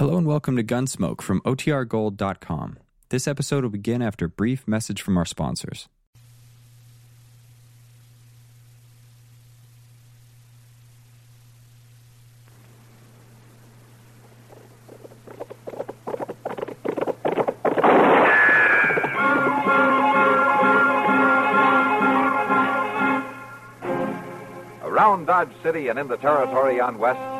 Hello and welcome to Gunsmoke from OTRGold.com. This episode will begin after a brief message from our sponsors. Around Dodge City and in the territory on West,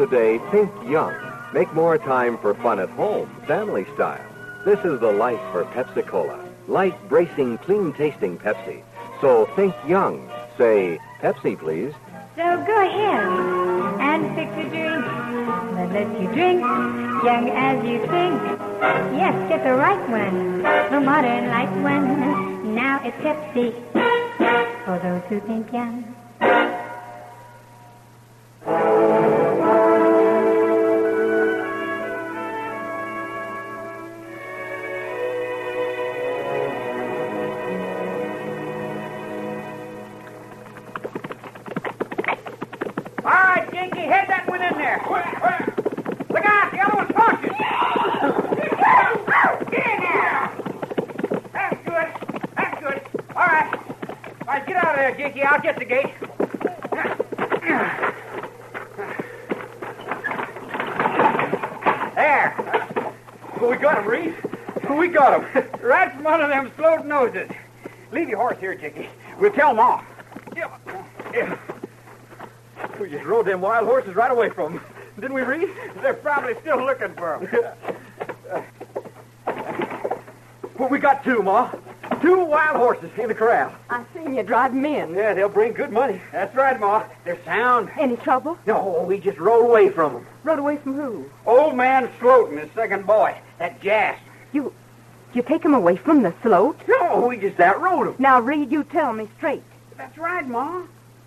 Today think young, make more time for fun at home, family style. This is the life for Pepsi Cola. Light, bracing, clean tasting Pepsi. So think young. Say Pepsi, please. So go ahead and fix a drink that lets you drink young as you think. Yes, get the right one, the modern light one. Now it's Pepsi for those who think young. Out of there, Jakey. I'll get the gate. There. We got him, Reed. We got him. right from one of them slowed noses. Leave your horse here, Jakey. We'll tell them off. Yeah. Yeah. We just rode them wild horses right away from them. Didn't we, Reed? They're probably still looking for them. well, we got two, Ma. Two wild horses in the corral. I seen you them in. Yeah, they'll bring good money. That's right, Ma. They're sound. Any trouble? No, we just rode away from them. Rode away from who? Old man Sloat and his second boy, that Jas. You, you take 'em away from the Sloat? No, we just outrode them. Now, Reed, you tell me straight. That's right, Ma.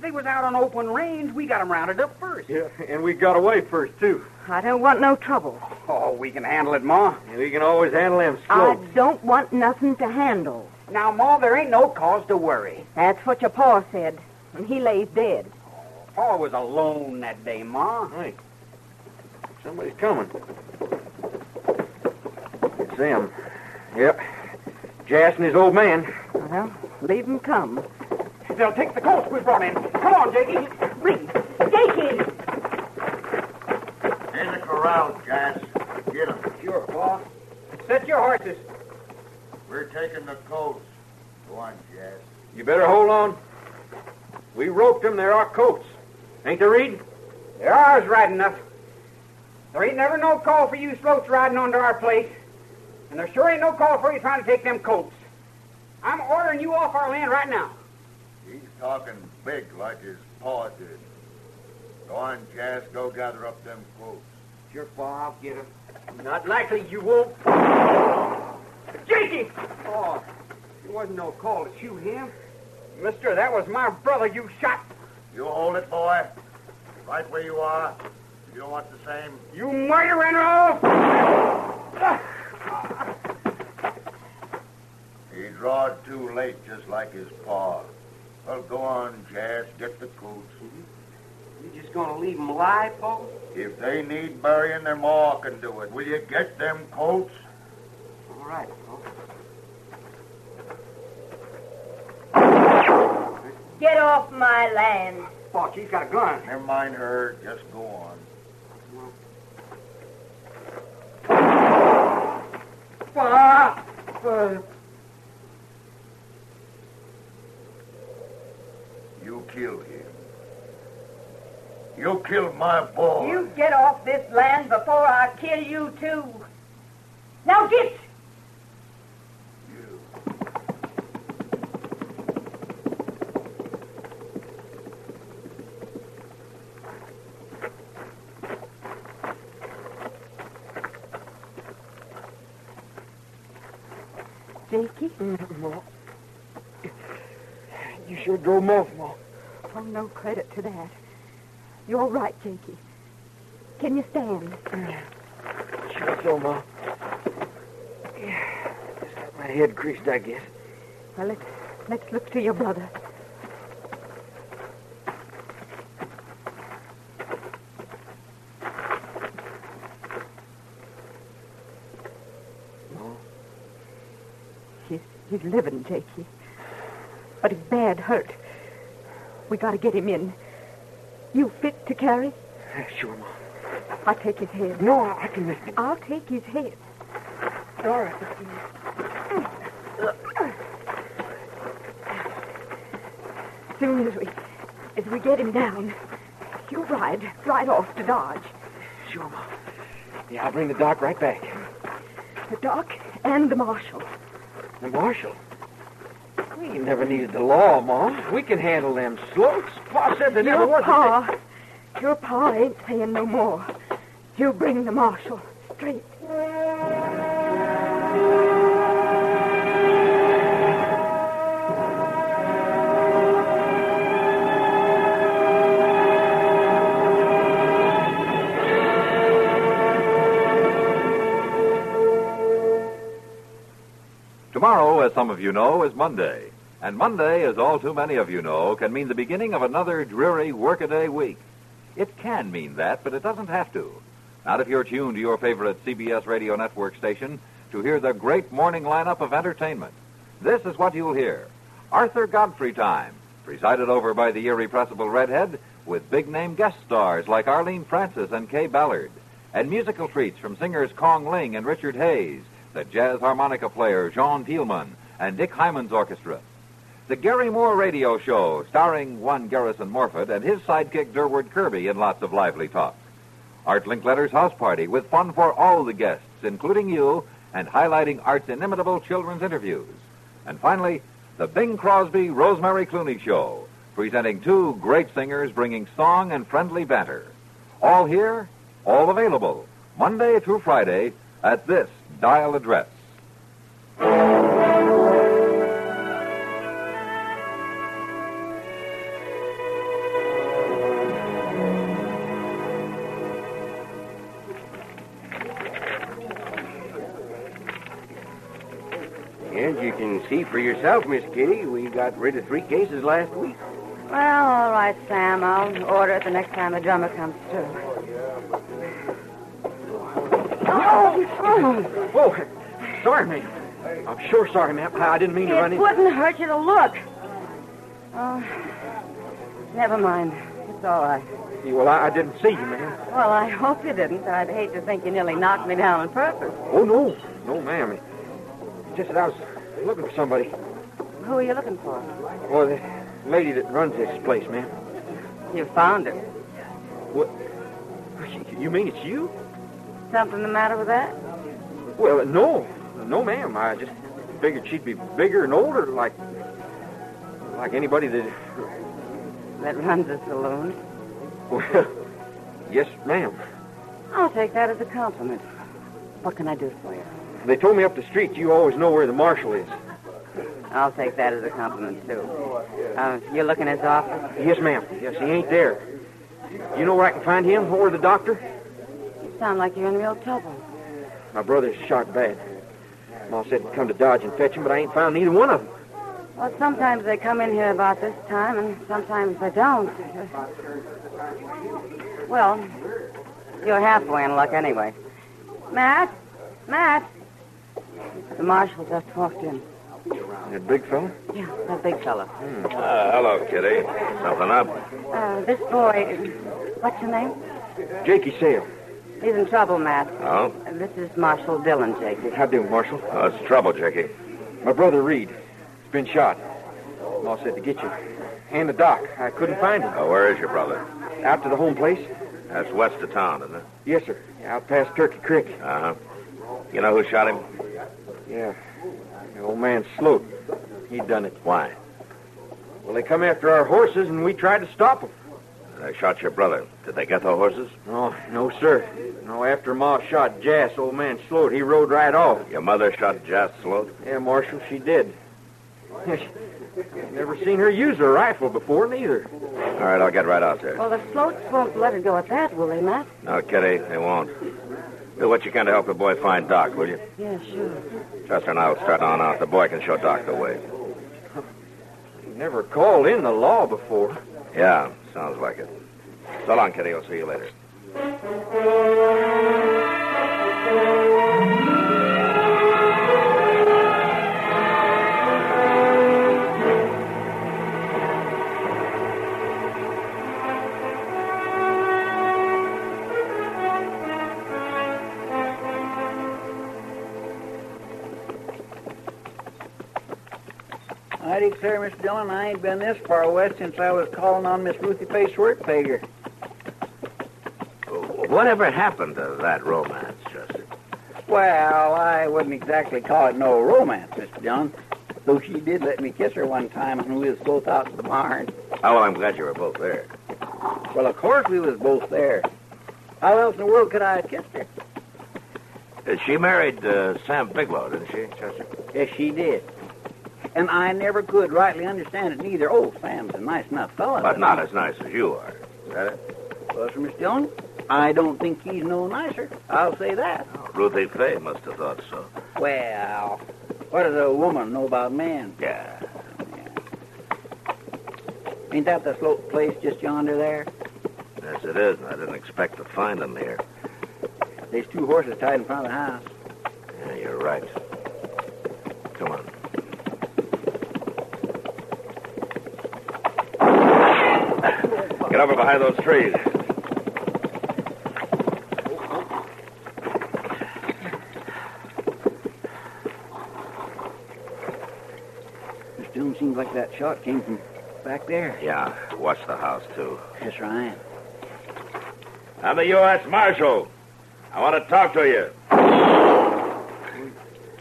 They was out on open range. We got 'em rounded up first. Yeah, and we got away first, too. I don't want no trouble. Oh, we can handle it, Ma. We can always handle them I don't want nothing to handle. Now, Ma, there ain't no cause to worry. That's what your pa said, and he lays dead. Pa was alone that day, Ma. Hey, somebody's coming. It's them. Yep. Jas and his old man. Well, leave 'em come. They'll take the colts we brought in. Come on, Jakey. Reed, Jakey! In the corral, Jas. Get him. Sure, Pa. Set your horses. We're taking the coats. Go on, Jas. You better hold on. We roped them. They're our coats. Ain't they, Reed? They're ours right enough. There ain't never no call for you Sloats riding onto our place. And there sure ain't no call for you trying to take them colts. I'm ordering you off our land right now. He's talking big like his paw did. Go on, Jas. Go gather up them coats. Sure, Pa, I'll get 'em. Not likely you won't. Jakey! Oh, there wasn't no call to shoot him. Mister, that was my brother you shot. You hold it, boy. Right where you are. You don't want the same. You murdering off! He drawed too late, just like his paw. Well, go on, Jas. Get the coats. You just gonna leave him alive, Pa? If they need burying, their maw can do it. Will you get them coats? All right, Pa. Get off my land. Pa, she's got a gun. Never mind her. Just go on. Father. You killed him. You killed my boy. You get off this land before I kill you, too. Now get! Jakey? Ma. You sure drove him off, Ma. Oh, no credit to that. You're right, Jakey. Can you stand? Sure so, Ma. Yeah. Just got my head creased, I guess. Well, let's, let's look to your brother. Ma. He's, he's living, Jakey. But he's bad hurt. We gotta get him in. You fit to carry? Sure, Ma. I'll take his head. No, I, I can lift him. I'll take his head. All right. Soon as we as we get him down, you ride right off to Dodge. Sure, Ma. Yeah, I'll bring the doc right back. The doc and the marshal. The marshal? We never needed the law, Mom. We can handle them Sloats. Pa said there never Your was pa, your pa ain't saying no more. You bring the marshal straight. Tomorrow, as some of you know, is Monday. And Monday, as all too many of you know, can mean the beginning of another dreary workaday week. It can mean that, but it doesn't have to. Not if you're tuned to your favorite CBS radio network station to hear the great morning lineup of entertainment. This is what you'll hear. Arthur Godfrey Time, presided over by the irrepressible Redhead, with big name guest stars like Arlene Francis and Kaye Ballard, and musical treats from singers Kong Ling and Richard Hayes, the jazz harmonica player Jean Thielemans, and Dick Hyman's orchestra. The Garry Moore Radio Show, starring one Garrison Morfit and his sidekick Durward Kirby in lots of lively talk. Art Linkletter's house party with fun for all the guests, including you, and highlighting Art's inimitable children's interviews. And finally, the Bing Crosby Rosemary Clooney Show, presenting two great singers bringing song and friendly banter. All here, all available, Monday through Friday, at this dial address. And you can see for yourself, Miss Kitty, we got rid of three cases last week. Well, all right, Sam. I'll order it the next time the drummer comes through. Oh, Oh, oh, sorry, ma'am. I'm sure sorry, ma'am. I didn't mean to run in. It wouldn't hurt you to look. Oh, never mind. It's all right. Well, I, I didn't see you, ma'am. Well, I hope you didn't. I'd hate to think you nearly knocked me down on purpose. Oh, no. No, ma'am. It's just that I was looking for somebody. Who are you looking for? Well, the lady that runs this place, ma'am. You found her. What? You mean it's you? Something the matter with that? Well, no. No, ma'am. I just figured she'd be bigger and older, like like anybody that. That runs a saloon. Well, yes, ma'am. I'll take that as a compliment. What can I do for you? They told me up the street you always know where the marshal is. I'll take that as a compliment, too. Uh, you're looking his office? Yes, ma'am. Yes, he ain't there. You know where I can find him or the doctor? You sound like you're in real trouble. My brother's shot bad. Ma said to come to Dodge and fetch him, but I ain't found neither one of them. Well, sometimes they come in here about this time, and sometimes they don't. Well, you're halfway in luck anyway. Matt? Matt? The marshal just walked in. That big fella? Yeah, that big fella. Uh, hello, Kitty. Something up? Uh, this boy, what's your name? Jakey Sale. He's in trouble, Matt. Oh? This is Marshal Dillon, Jakey. How do, you, Marshal? Oh, it's trouble, Jakey. My brother Reed. He's been shot. Law said to get you. And the doc. I couldn't find him. Oh, where is your brother? Out to the home place? That's west of town, isn't it? Yes, sir. Out past Turkey Creek. Uh huh. You know who shot him? Yeah. The old man Sloat. He done it. Why? Well, they come after our horses, and we tried to stop them. They shot your brother. Did they get the horses? No, no, sir. No, after Ma shot Jas, old man Sloat, he rode right off. Your mother shot Jas Sloat? Yeah, Marshal, she did. Never seen her use a rifle before, neither. All right, I'll get right out there. Well, the Sloats won't let her go at that, will they, Matt? No, Kitty, they won't. Do what you can to help the boy find Doc, will you? Yeah, sure. Chester and I will start on out. The boy can show Doc the way. Never called in the law before. Yeah, sounds like it. So long, Kitty. I'll see you later. I declare, Miss Dillon, I ain't been this far west since I was calling on Miss Ruthie Face Workpager. Whatever happened to that romance, Chester? Well, I wouldn't exactly call it no romance, Mr. Dillon. Though she did let me kiss her one time when we was both out at the barn. Oh, well, I'm glad you were both there. Well, of course we was both there. How else in the world could I have kissed her? Uh, She married uh, Sam Bigelow, didn't she, Chester? Yes, she did. And I never could rightly understand it neither. Oh, Sam's a nice enough fellow. But not as nice as you are. Is that it? Well, sir, Miss Dillon, I don't think he's no nicer. I'll say that. Oh, Ruthie Fay must have thought so. Well, what does a woman know about men? Yeah. Ain't that the Sloat place just yonder there? Yes, it is. and I didn't expect to find them here. There's two horses tied in front of the house. Yeah, you're right. Come on. Get over behind those trees. Miss Dillon seems like that shot came from back there. Yeah, watch the house, too. Yes, Ryan. I'm the U.S. Marshal. I want to talk to you.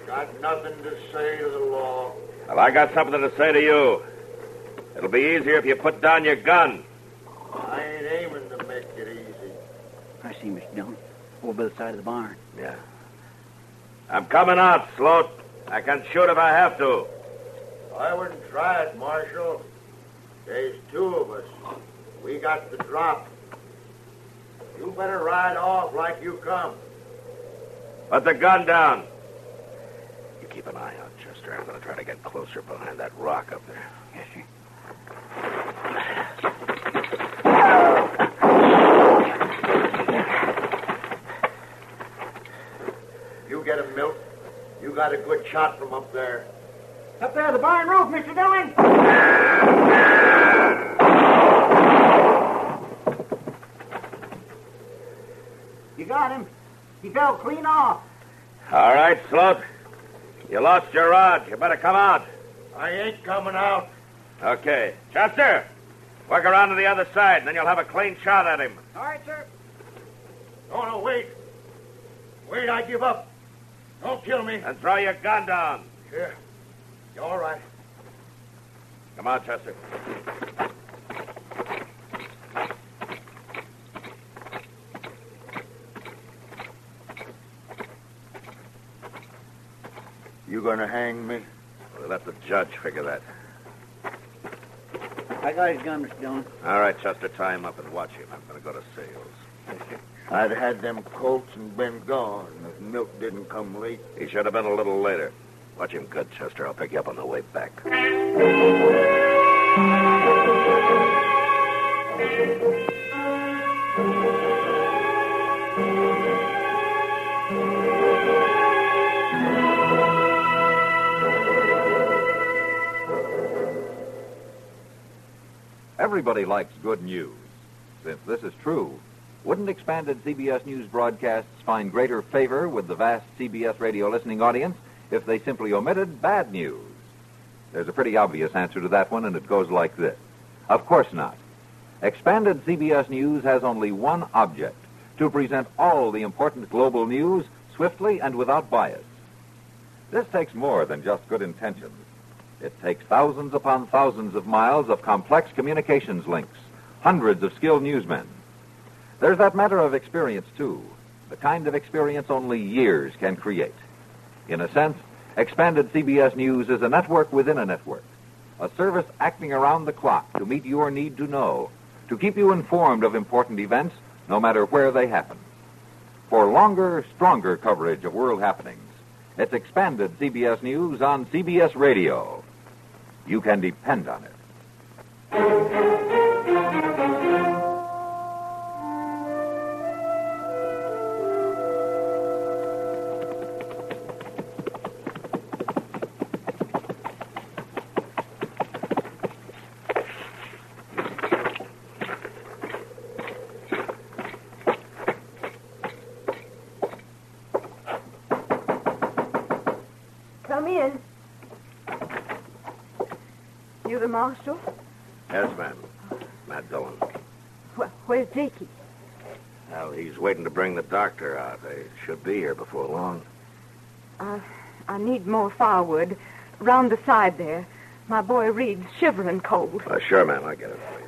Got nothing to say to the law. Well, I got something to say to you. It'll be easier if you put down your gun. I ain't aiming to make it easy. I see, Mr. Dillon. Over by the side of the barn. Yeah. I'm coming out, Sloat. I can shoot if I have to. I wouldn't try it, Marshal. There's two of us. We got the drop. You better ride off like you come. Put the gun down. You keep an eye out, Chester. I'm going to try to get closer behind that rock up there. Yes, sir. You get him, Milt. You got a good shot from up there. Up there, the barn roof, Mr. Dillon. You got him. He fell clean off. All right, Sloat. You lost your rod. You better come out. I ain't coming out. Okay. Chester, work around to the other side, and then you'll have a clean shot at him. All right, sir. No, no, wait. Wait, I give up. Don't kill me. And throw your gun down. Yeah. You're all right? Come on, Chester. You gonna hang me? We'll let the judge figure that. I got his gun, Mr. Dillon. All right, Chester, tie him up and watch him. I'm going to go to sales. I'd had them colts and been gone if Milt didn't come late. He should have been a little later. Watch him good, Chester. I'll pick you up on the way back. Everybody likes good news. Since this is true, Wouldn't expanded CBS News broadcasts find greater favor with the vast CBS radio listening audience if they simply omitted bad news? There's a pretty obvious answer to that one, and it goes like this. Of course not. Expanded CBS News has only one object to present all the important global news swiftly and without bias. This takes more than just good intentions. It takes thousands upon thousands of miles of complex communications links, hundreds of skilled newsmen. There's that matter of experience, too, the kind of experience only years can create. In a sense, Expanded CBS News is a network within a network, a service acting around the clock to meet your need to know, to keep you informed of important events, no matter where they happen. For longer, stronger coverage of world happenings, it's expanded CBS News on CBS Radio. You can depend on it. Marshal? Yes, ma'am. Matt Dillon. Well, where's Jakey? Well, he's waiting to bring the doctor out. They should be here before long. I, I need more firewood. Round the side there. My boy Reed's shivering cold. Uh, sure, ma'am. I get it for you.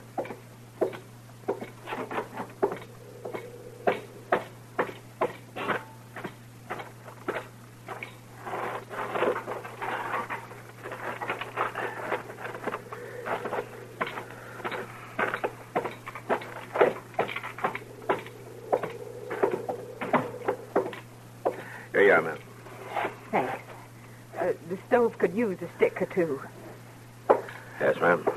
Here you are, ma'am. Thanks. Uh, the stove could use a stick or two. Yes, ma'am.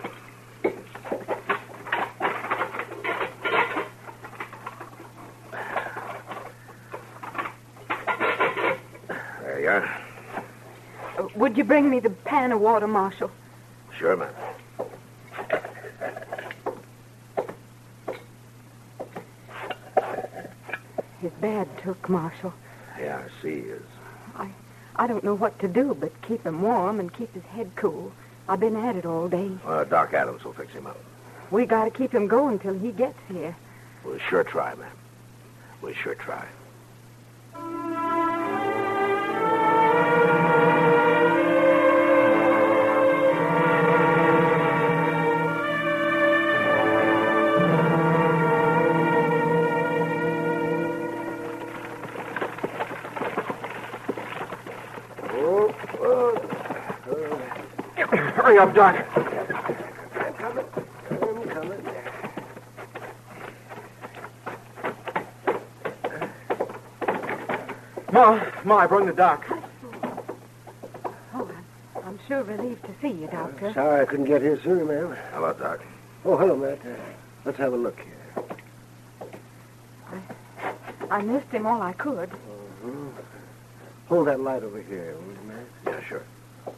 There you are. Uh, would you bring me the pan of water, Marshal? Sure, ma'am. His bad took, Marshal. Yeah, I see he is. I, don't know what to do but keep him warm and keep his head cool. I've been at it all day. Uh, Doc Adams will fix him up. We got to keep him going till he gets here. We'll sure try, ma'am. We'll sure try. Hurry up, Doc. Ma, Ma, I brought the doc. Oh, I'm, I'm sure relieved to see you, Doctor. Sorry I couldn't get here sooner, ma'am. Hello, Doc. Oh, hello, Matt. Uh, let's have a look here. I nursed him all I could. Mhm. Hold that light over here, will you, Matt? Yeah, sure. Well,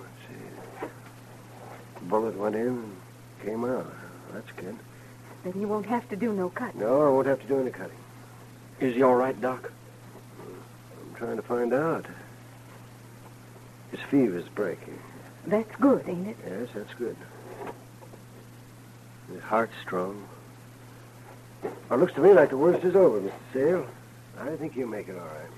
let's see. Bullet went in and came out. That's good. Then you won't have to do no cutting. No, I won't have to do any cutting. Is he all right, Doc? I'm trying to find out. His fever's breaking. That's good, ain't it? Yes, that's good. His heart's strong. Well, it looks to me like the worst is over, Mr. Sale. I think you'll make it all right.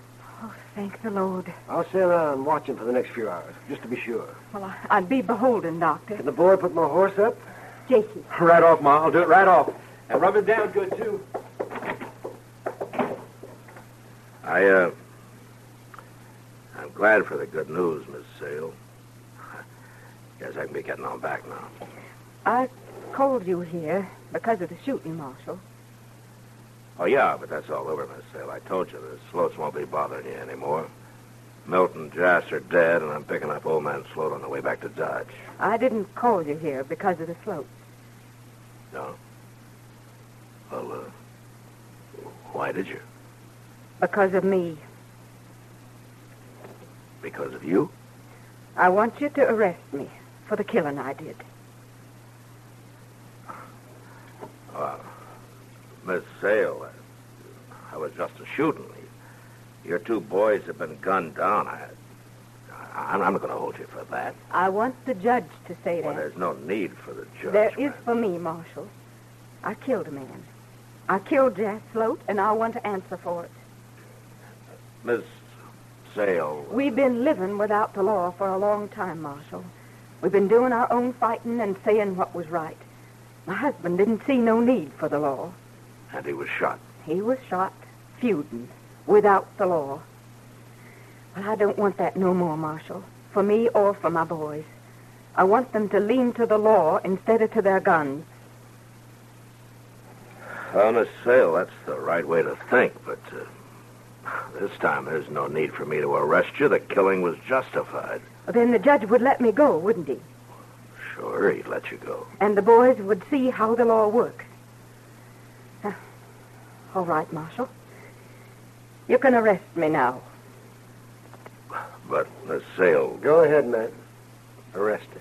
Oh, thank the Lord. I'll stay around watching for the next few hours, just to be sure. Well, I, I'd be beholden, Doctor. Can the boy put my horse up? Jakey. Right off, Ma. I'll do it right off. And rub it down good, too. I, uh. I'm glad for the good news, Miss Sale. Guess I can be getting on back now. I called you here because of the shooting, Marshal. Oh, yeah, but that's all over, Miss Sale. I told you the Sloats won't be bothering you anymore. Milton and Jas are dead, and I'm picking up old man Sloat on the way back to Dodge. I didn't call you here because of the Sloat. No? Well, uh, why did you? Because of me. Because of you? I want you to arrest me for the killing I did. Miss Sale, I, I was just a shooting. Your two boys have been gunned down. I, I, I'm not going to hold you for that. I want the judge to say Well, that. there's no need for the judge. There is for me, Marshal. I killed a man. I killed Jas Sloat, and I want to answer for it. Miss Sale. We've been living without the law for a long time, Marshal. We've been doing our own fighting and saying what was right. My husband didn't see no need for the law. And he was shot. He was shot feuding without the law. Well, I don't want that no more, Marshal, for me or for my boys. I want them to lean to the law instead of to their guns. Miss Sale, that's the right way to think, but uh, this time there's no need for me to arrest you. The killing was justified. Then the judge would let me go, wouldn't he? Sure, he'd let you go. And the boys would see how the law works. All right, Marshal. You can arrest me now. But Miss Sale, Go ahead, Matt. Arrest her.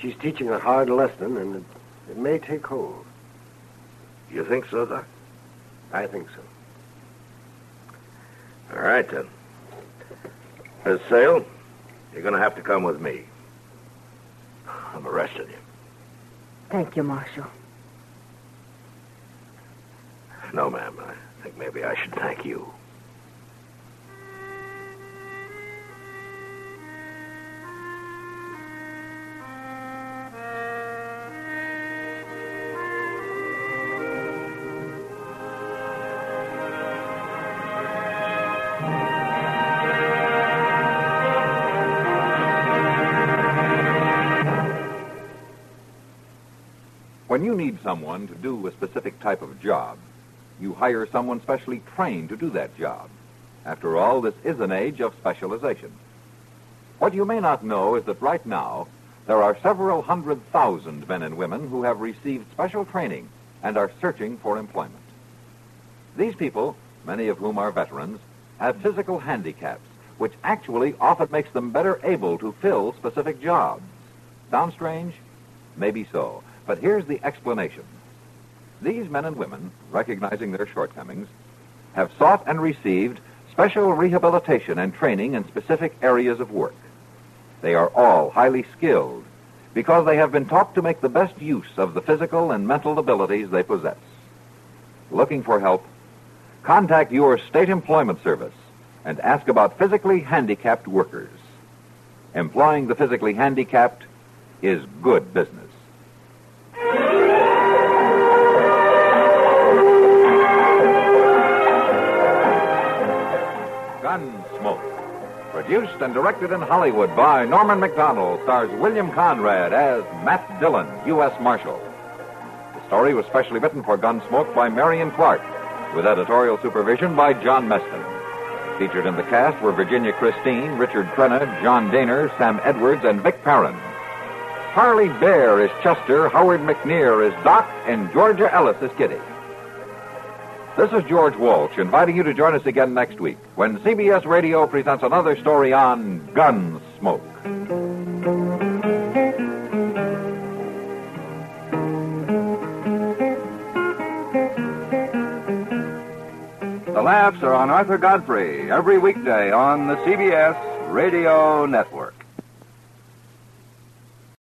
She's teaching a hard lesson, and it, it may take hold. you think so, Doc? I think so. All right, then. Miss Sale, you're going to have to come with me. I'm arresting you. Thank you, Marshal. No, ma'am. I think maybe I should thank you. When you need someone to do a specific type of job, you hire someone specially trained to do that job. After all, this is an age of specialization. What you may not know is that right now, there are several hundred thousand men and women who have received special training and are searching for employment. These people, many of whom are veterans, have physical handicaps, which actually often makes them better able to fill specific jobs. Sound strange? Maybe so. But here's the explanation. These men and women, recognizing their shortcomings, have sought and received special rehabilitation and training in specific areas of work. They are all highly skilled because they have been taught to make the best use of the physical and mental abilities they possess. Looking for help? Contact your state employment service and ask about physically handicapped workers. Employing the physically handicapped is good business. Gunsmoke. Produced and directed in Hollywood by Norman Macdonnell, stars William Conrad as Matt Dillon, U.S. Marshal. The story was specially written for Gunsmoke by Marion Clark, with editorial supervision by John Meston. Featured in the cast were Virginia Christine, Richard Crenna, John Dehner, Sam Edwards, and Vic Perrin. Parley Baer is Chester, Howard McNear is Doc, and Georgia Ellis is Kitty. This is George Walsh inviting you to join us again next week when CBS Radio presents another story on Gunsmoke. The laughs are on Arthur Godfrey every weekday on the CBS Radio Network.